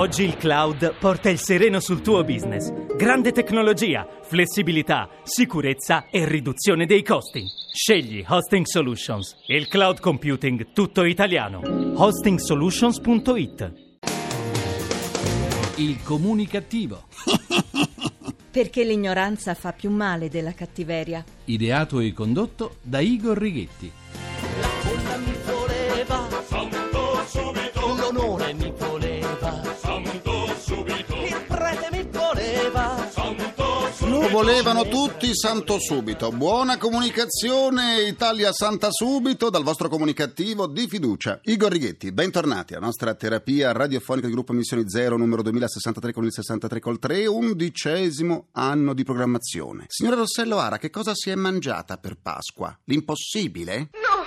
Oggi il cloud porta il sereno sul tuo business. Grande tecnologia, flessibilità, sicurezza e riduzione dei costi. Scegli Hosting Solutions, il cloud computing tutto italiano. hostingsolutions.it Il comunicativo. Perché l'ignoranza fa più male della cattiveria. Ideato e condotto da Igor Righetti. Volevano tutti santo subito. Buona comunicazione Italia Santa subito dal vostro comunicativo di fiducia. Igor Righetti, bentornati alla nostra terapia radiofonica di gruppo Missioni Zero numero 2063 con il 63 col 3, undicesimo anno di programmazione. Signora Rossello Ara, che cosa si è mangiata per Pasqua? L'impossibile? No,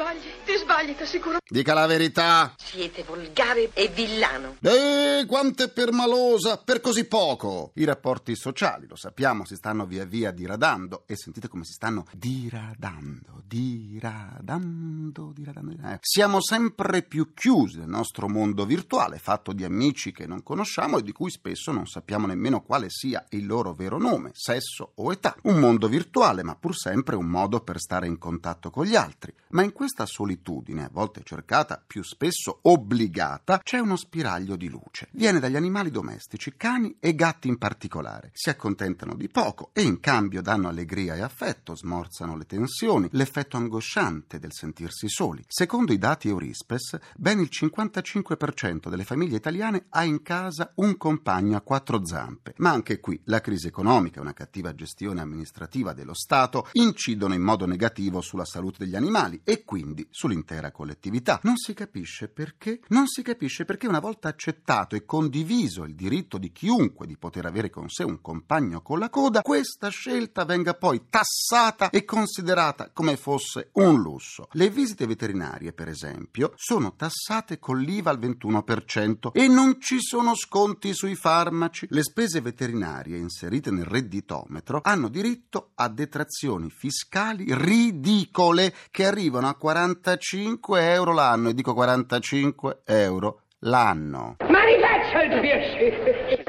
sbagli, ti sbagli, ti assicuro. Dica la verità. Siete volgare e villano. Eh, quanto è permalosa, per così poco. I rapporti sociali, lo sappiamo, si stanno via via diradando. E sentite come si stanno diradando, diradando, diradando. Eh, siamo sempre più chiusi nel nostro mondo virtuale, fatto di amici che non conosciamo e di cui spesso non sappiamo nemmeno quale sia il loro vero nome, sesso o età. Un mondo virtuale, ma pur sempre un modo per stare in contatto con gli altri. Ma in questa solitudine, a volte cercata, più spesso obbligata, c'è uno spiraglio di luce. Viene dagli animali domestici, cani e gatti in particolare. Si accontentano di poco e in cambio danno allegria e affetto, smorzano le tensioni, l'effetto angosciante del sentirsi soli. Secondo i dati Eurispes, ben il 55% delle famiglie italiane ha in casa un compagno a quattro zampe. Ma anche qui la crisi economica e una cattiva gestione amministrativa dello Stato incidono in modo negativo sulla salute degli animali e quindi sull'intera collettività. Non si capisce perché, non si capisce perché una volta accettato e condiviso il diritto di chiunque di poter avere con sé un compagno con la coda, questa scelta venga poi tassata e considerata come fosse un lusso. Le visite veterinarie, per esempio, sono tassate con l'IVA al 21% e non ci sono sconti sui farmaci. Le spese veterinarie inserite nel redditometro hanno diritto a detrazioni fiscali ridicole che arrivano a 45 euro l'anno e dico 45 euro l'anno. Ma rifaccia il piacere,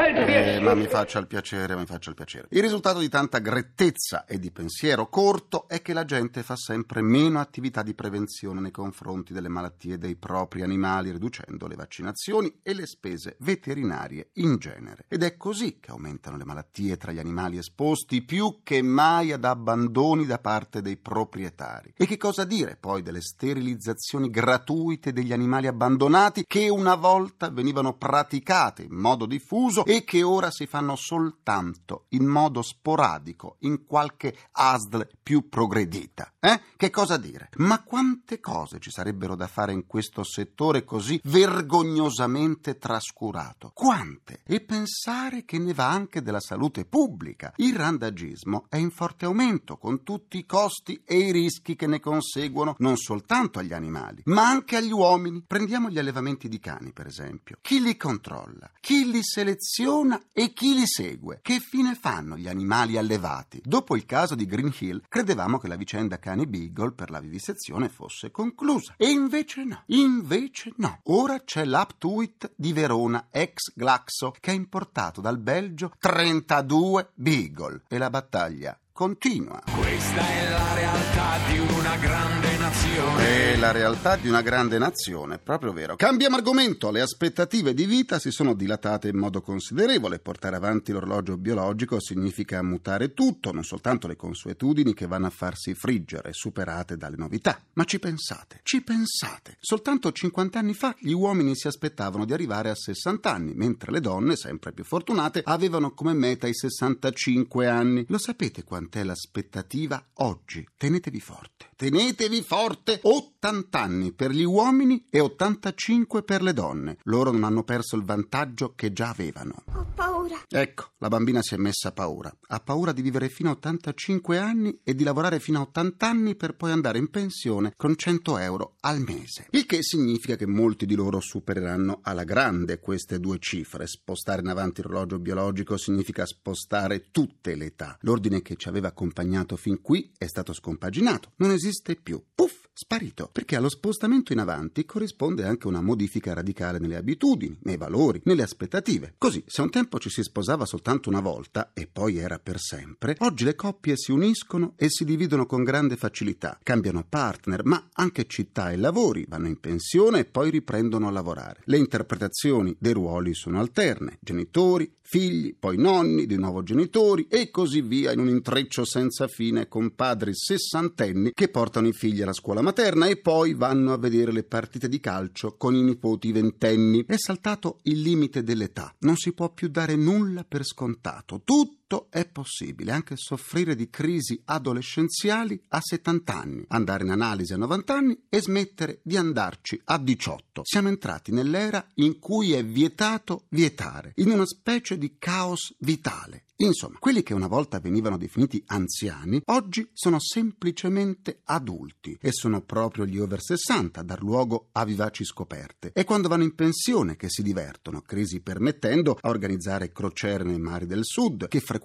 Eh, ma mi faccia il piacere, mi faccia il piacere. Il risultato di tanta grettezza e di pensiero corto è che la gente fa sempre meno attività di prevenzione nei confronti delle malattie dei propri animali, riducendo le vaccinazioni e le spese veterinarie in genere. Ed è così che aumentano le malattie tra gli animali esposti più che mai ad abbandoni da parte dei proprietari. E che cosa dire poi delle sterilizzazioni gratuite degli animali abbandonati che una volta venivano praticate in modo diffuso e che ora si fanno soltanto in modo sporadico in qualche ASL più progredita. Eh? Che cosa dire? Ma quante cose ci sarebbero da fare in questo settore così vergognosamente trascurato? Quante? E pensare che ne va anche della salute pubblica. Il randagismo è in forte aumento con tutti i costi e i rischi che ne conseguono non soltanto agli animali, ma anche agli uomini. Prendiamo gli allevamenti di cani, per esempio. Chi li controlla? Chi li seleziona e chi li segue? Che fine fanno gli animali allevati? Dopo il caso di Green Hill, credevamo che la vicenda cani Beagle per la vivisezione fosse conclusa. E invece no. Invece no. Ora c'è l'Aptuit di Verona, ex Glaxo, che ha importato dal Belgio 32 Beagle. E la battaglia continua. Questa è la realtà di una grande nazione. È la realtà di una grande nazione, proprio vero. Cambiamo argomento, le aspettative di vita si sono dilatate in modo considerevole. Portare avanti l'orologio biologico significa mutare tutto, non soltanto le consuetudini che vanno a farsi friggere, superate dalle novità. Ma ci pensate, ci pensate. Soltanto 50 anni fa gli uomini si aspettavano di arrivare a 60 anni, mentre le donne, sempre più fortunate, avevano come meta i 65 anni. Lo sapete quant'è l'aspettativa oggi? Tenetevi forte. Tenetevi forte 80 anni per gli uomini e 85 per le donne. Loro non hanno perso il vantaggio che già avevano. Ho paura. Ecco, la bambina si è messa a paura. Ha paura di vivere fino a 85 anni e di lavorare fino a 80 anni per poi andare in pensione con 100 euro al mese. Il che significa che molti di loro supereranno alla grande queste due cifre. Spostare in avanti l'orologio biologico significa spostare tutte le età. L'ordine che ci aveva accompagnato fin qui è stato scompaginato. Non esiste più. Puff! Sparito, perché allo spostamento in avanti corrisponde anche una modifica radicale nelle abitudini, nei valori, nelle aspettative. Così, se un tempo ci si sposava soltanto una volta e poi era per sempre, oggi le coppie si uniscono e si dividono con grande facilità, cambiano partner, ma anche città e lavori, vanno in pensione e poi riprendono a lavorare. Le interpretazioni dei ruoli sono alterne, genitori, figli, poi nonni, di nuovo genitori e così via in un intreccio senza fine con padri sessantenni che portano i figli alla scuola materna e poi vanno a vedere le partite di calcio con i nipoti ventenni. È saltato il limite dell'età, non si può più dare nulla per scontato. Tutto tutto è possibile, anche soffrire di crisi adolescenziali a 70 anni, andare in analisi a 90 anni e smettere di andarci a 18. Siamo entrati nell'era in cui è vietato vietare, in una specie di caos vitale. Insomma, quelli che una volta venivano definiti anziani, oggi sono semplicemente adulti e sono proprio gli over 60 a dar luogo a vivaci scoperte. È quando vanno in pensione che si divertono, crisi permettendo, a organizzare crociere nei mari del sud, che frequentano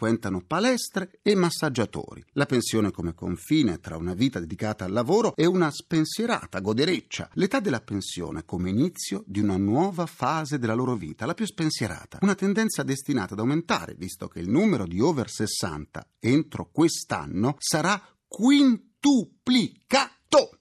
palestre e massaggiatori. La pensione come confine tra una vita dedicata al lavoro e una spensierata godereccia. L'età della pensione come inizio di una nuova fase della loro vita, la più spensierata. Una tendenza destinata ad aumentare, visto che il numero di over 60 entro quest'anno sarà quintuplicato.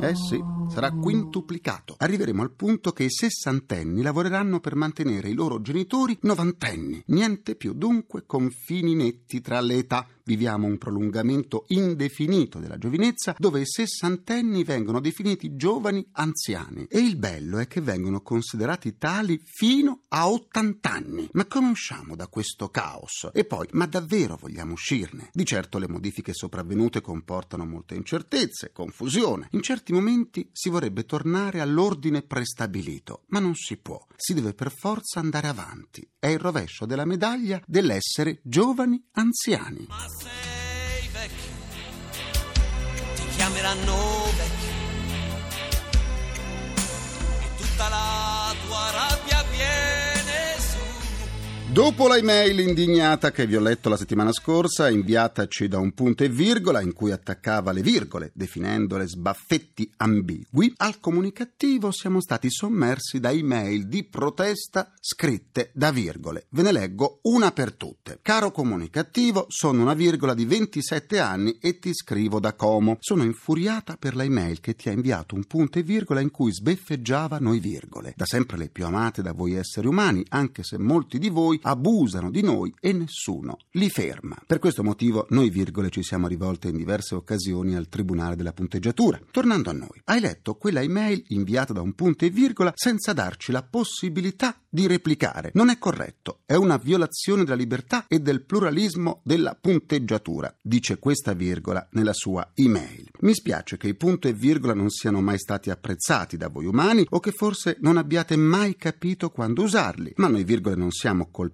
Eh sì, sarà quintuplicato. Arriveremo al punto che i sessantenni lavoreranno per mantenere i loro genitori novantenni. Niente più, dunque, confini netti tra le età viviamo un prolungamento indefinito della giovinezza dove i sessantenni vengono definiti giovani anziani e il bello è che vengono considerati tali fino a ottant'anni. Ma come usciamo da questo caos? E poi, ma davvero vogliamo uscirne? Di certo le modifiche sopravvenute comportano molte incertezze, confusione. In certi momenti si vorrebbe tornare all'ordine prestabilito, ma non si può. Si deve per forza andare avanti. È il rovescio della medaglia dell'essere giovani anziani. Ma sei vecchio, ti chiameranno vecchio. Dopo l'email indignata che vi ho letto la settimana scorsa, inviataci da un punto e virgola in cui attaccava le virgole, definendole sbaffetti ambigui, al comunicativo siamo stati sommersi da email di protesta scritte da virgole. Ve ne leggo una per tutte. Caro comunicativo, sono una virgola di 27 anni e ti scrivo da Como. Sono infuriata per la email che ti ha inviato un punto e virgola in cui sbeffeggiava noi virgole. Da sempre le più amate da voi esseri umani, anche se molti di voi abusano di noi e nessuno li ferma. Per questo motivo noi virgole ci siamo rivolte in diverse occasioni al Tribunale della punteggiatura. Tornando a noi, hai letto quella email inviata da un punto e virgola senza darci la possibilità di replicare. Non è corretto, è una violazione della libertà e del pluralismo della punteggiatura, dice questa virgola nella sua email. Mi spiace che i punto e virgola non siano mai stati apprezzati da voi umani o che forse non abbiate mai capito quando usarli, ma noi virgole non siamo colpevoli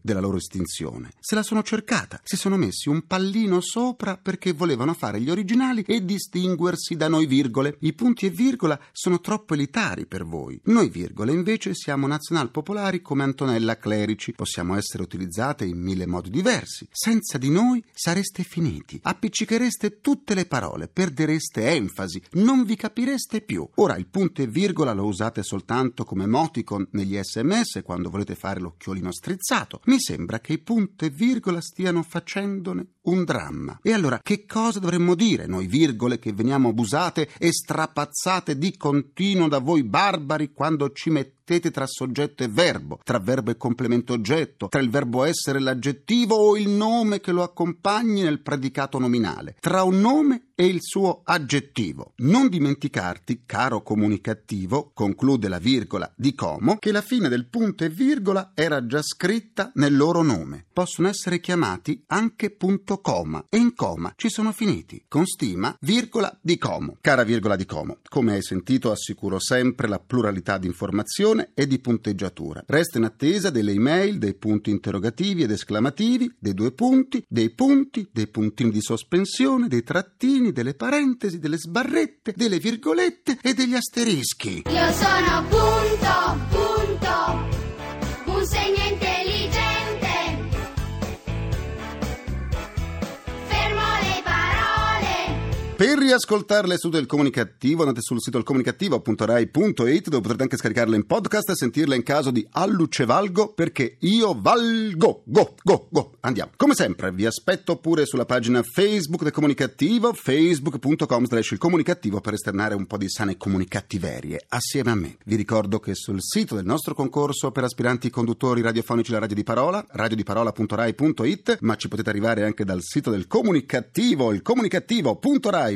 della loro estinzione. Se la sono cercata, si sono messi un pallino sopra perché volevano fare gli originali e distinguersi da noi virgole. I punti e virgola sono troppo elitari per voi. Noi virgole invece siamo nazional popolari come Antonella Clerici, possiamo essere utilizzate in mille modi diversi. Senza di noi sareste finiti, appiccichereste tutte le parole, perdereste enfasi, non vi capireste più. Ora il punto e virgola lo usate soltanto come emoticon negli sms quando volete fare l'occhiolino strizzato. Mi sembra che i punto e virgola stiano facendone un dramma. E allora che cosa dovremmo dire noi virgole che veniamo abusate e strapazzate di continuo da voi barbari quando ci mettete tra soggetto e verbo, tra verbo e complemento oggetto, tra il verbo essere e l'aggettivo o il nome che lo accompagni nel predicato nominale, tra un nome e il suo aggettivo. Non dimenticarti, caro comunicativo, conclude la virgola di Como, che la fine del punto e virgola era già scritta nel loro nome. Possono essere chiamati anche punto coma e in coma ci sono finiti. Con stima, virgola di Como. Cara virgola di Como, come hai sentito assicuro sempre la pluralità di informazione e di punteggiatura. Resta in attesa delle email, dei punti interrogativi ed esclamativi, dei due punti, dei punti, dei puntini di sospensione, dei trattini, delle parentesi, delle sbarrette, delle virgolette e degli asterischi. Io sono punto, Per riascoltarle su del comunicativo andate sul sito comunicativo.rai.it dove potrete anche scaricarle in podcast e sentirle in caso di allucevalgo perché io valgo. Go, go, go. Andiamo. Come sempre vi aspetto pure sulla pagina Facebook del comunicativo facebook.com slash il comunicativo per esternare un po' di sane comunicattiverie assieme a me. Vi ricordo che sul sito del nostro concorso per aspiranti conduttori radiofonici la radio di parola radiodiparola.rai.it ma ci potete arrivare anche dal sito del comunicativo il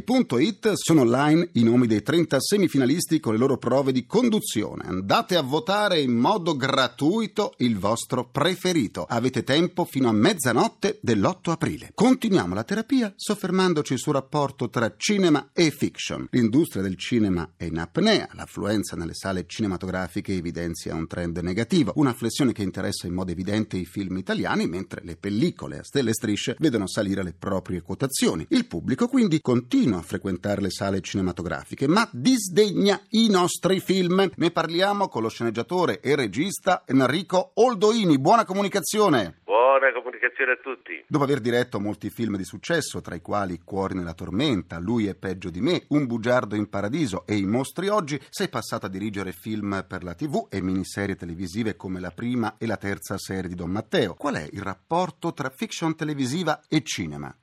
comunicativo.rai.it sono online i nomi dei 30 semifinalisti con le loro prove di conduzione. Andate a votare in modo gratuito il vostro preferito. Avete tempo fino a mezzanotte dell'8 aprile. Continuiamo la terapia soffermandoci sul rapporto tra cinema e fiction. L'industria del cinema è in apnea l'affluenza nelle sale cinematografiche evidenzia un trend negativo una flessione che interessa in modo evidente i film italiani mentre le pellicole a stelle e strisce vedono salire le proprie quotazioni. Il pubblico quindi continua a frequentare le sale cinematografiche, ma disdegna i nostri film. Ne parliamo con lo sceneggiatore e regista Enrico Oldoini. Buona comunicazione! Buona comunicazione a tutti. Dopo aver diretto molti film di successo, tra i quali Cuori nella tormenta, Lui è peggio di me, Un bugiardo in paradiso e I mostri oggi, sei passato a dirigere film per la TV e miniserie televisive come la prima e la terza serie di Don Matteo. Qual è il rapporto tra fiction televisiva e cinema?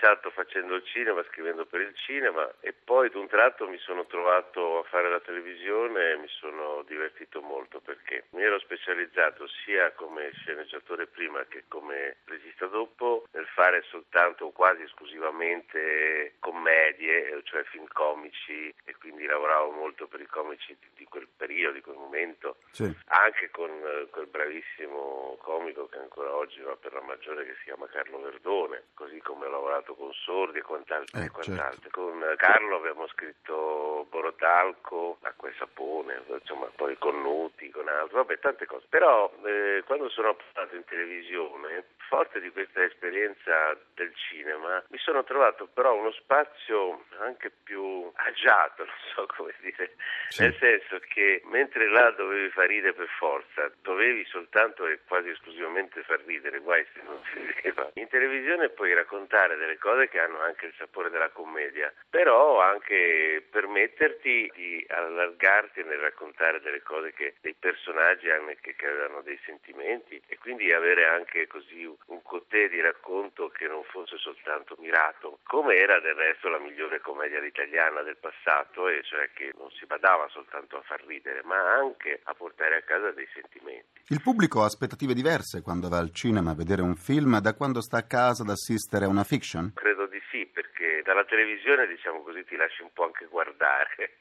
Cominciato facendo il cinema, scrivendo per il cinema e poi d'un tratto mi sono trovato a fare la televisione e mi sono divertito molto perché mi ero specializzato sia come sceneggiatore prima che come regista dopo nel fare soltanto o quasi esclusivamente commedie, cioè film comici e quindi lavoravo molto per i comici di, di quel periodo, di quel momento, Sì. anche con eh, quel bravissimo comico che ancora oggi va per la maggiore che si chiama Carlo Verdone, così come ho lavorato con Sordi e quant'altro. Eh, e quant'altro. certo. Con Carlo abbiamo scritto Borotalco, Acqua e Sapone, insomma poi con Nuti, con altro, vabbè tante cose. Però eh, quando sono approdato in televisione, forte di questa esperienza del cinema, mi sono trovato però uno spazio anche più agiato, non so come dire, Sì. nel senso che mentre là dovevi far ridere per forza, dovevi soltanto e quasi esclusivamente far ridere, guai se non si rideva. In televisione puoi raccontare delle cose che hanno anche il sapore della commedia, però anche permetterti di allargarti nel raccontare delle cose che dei personaggi hanno, che, che hanno dei sentimenti e quindi avere anche così un cotè di racconto che non fosse soltanto mirato, come era del resto la migliore commedia italiana del passato, e cioè che non si badava soltanto a far ridere, ma anche a portare a casa dei sentimenti. Il pubblico ha aspettative diverse quando va al cinema a vedere un film da quando sta a casa ad assistere a una fiction? Credo di sì, perché dalla televisione, diciamo così, ti lasci un po' anche guardare.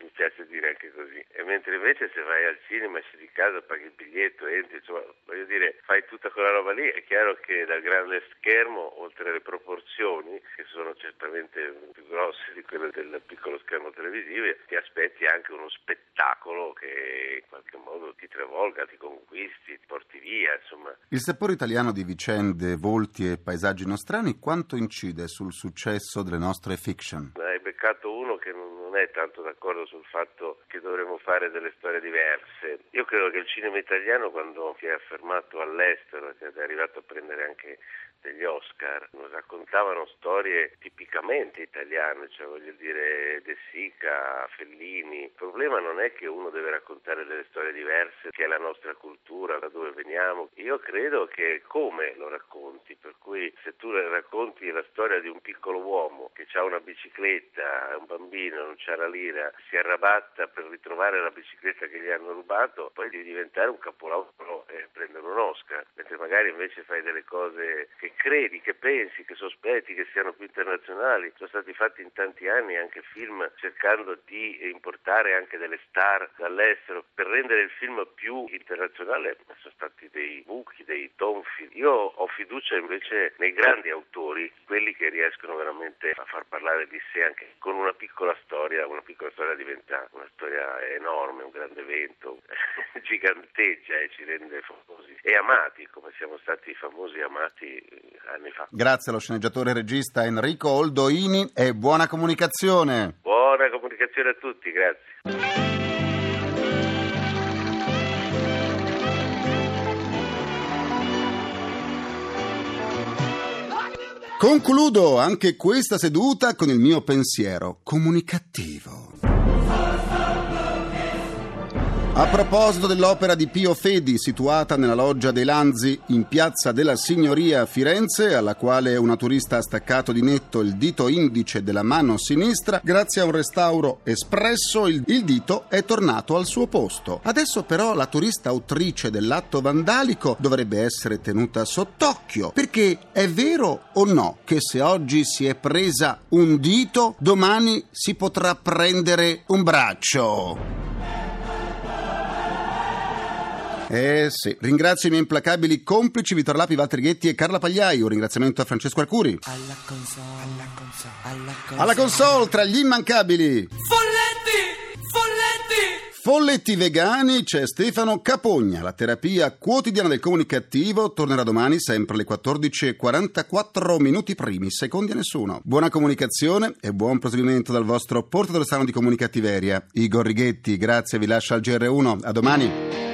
Mi piace dire anche così. E mentre invece se vai al cinema, esci di casa, paghi il biglietto, entri, insomma, voglio dire, fai tutta quella roba lì, è chiaro che dal grande schermo, oltre alle proporzioni, che sono certamente più grosse di quelle del piccolo schermo televisivo, ti aspetti anche uno spettacolo che in qualche modo ti travolga, ti conquisti, ti porti via, insomma. Il sapore italiano di vicende, volti e paesaggi nostrani quanto incide sul successo delle nostre fiction? Hai beccato uno che non è tanto d'accordo sul fatto che dovremmo fare delle storie diverse. Io credo che il cinema italiano quando si è affermato all'estero, che è arrivato a prendere anche degli Oscar, raccontavano storie tipicamente italiane, cioè voglio dire De Sica, Fellini. Il problema non è che uno deve raccontare delle storie diverse, che è la nostra cultura, da dove veniamo. Io credo che come lo racconti, per cui se tu racconti la storia di un piccolo uomo che ha una bicicletta, è un bambino, non c'ha la lira, si arrabatta per ritrovare la bicicletta che gli hanno rubato, poi devi diventare un capolavoro e prendere un Oscar, mentre magari invece fai delle cose che credi, che pensi, che sospetti che siano più internazionali. Sono stati fatti in tanti anni anche film cercando di importare anche delle star dall'estero per rendere il film più internazionale. Sono stati dei buchi, dei tonfi. Io ho fiducia invece nei grandi autori, quelli che riescono veramente a far parlare di sé anche con una piccola storia. Una piccola storia diventa una storia enorme, un grande evento, giganteggia e ci rende famosi e amati come siamo stati famosi e amati anni fa. Grazie allo sceneggiatore e regista Enrico Oldoini e buona comunicazione. Buona comunicazione a tutti, grazie. Concludo anche questa seduta con il mio pensiero comunicativo. A proposito dell'opera di Pio Fedi, situata nella loggia dei Lanzi in piazza della Signoria a Firenze, alla quale una turista ha staccato di netto il dito indice della mano sinistra, grazie a un restauro espresso il, il dito è tornato al suo posto. Adesso però la turista autrice dell'atto vandalico dovrebbe essere tenuta sott'occhio, perché è vero o no che se oggi si è presa un dito, domani si potrà prendere un braccio? Eh sì, ringrazio i miei implacabili complici Vittor Lapi, Walter Ghetti e Carla Pagliai. Un ringraziamento a Francesco Arcuri. Alla console, alla console, alla console. Alla console, tra gli immancabili. Folletti! Folletti! Folletti vegani c'è Stefano Capogna. La terapia quotidiana del comunicativo tornerà domani sempre alle 14.44 minuti primi, secondi a nessuno. Buona comunicazione e buon proseguimento dal vostro portatore sano di comunicattiveria. Igor Righetti, grazie, vi lascio al GR1. A domani.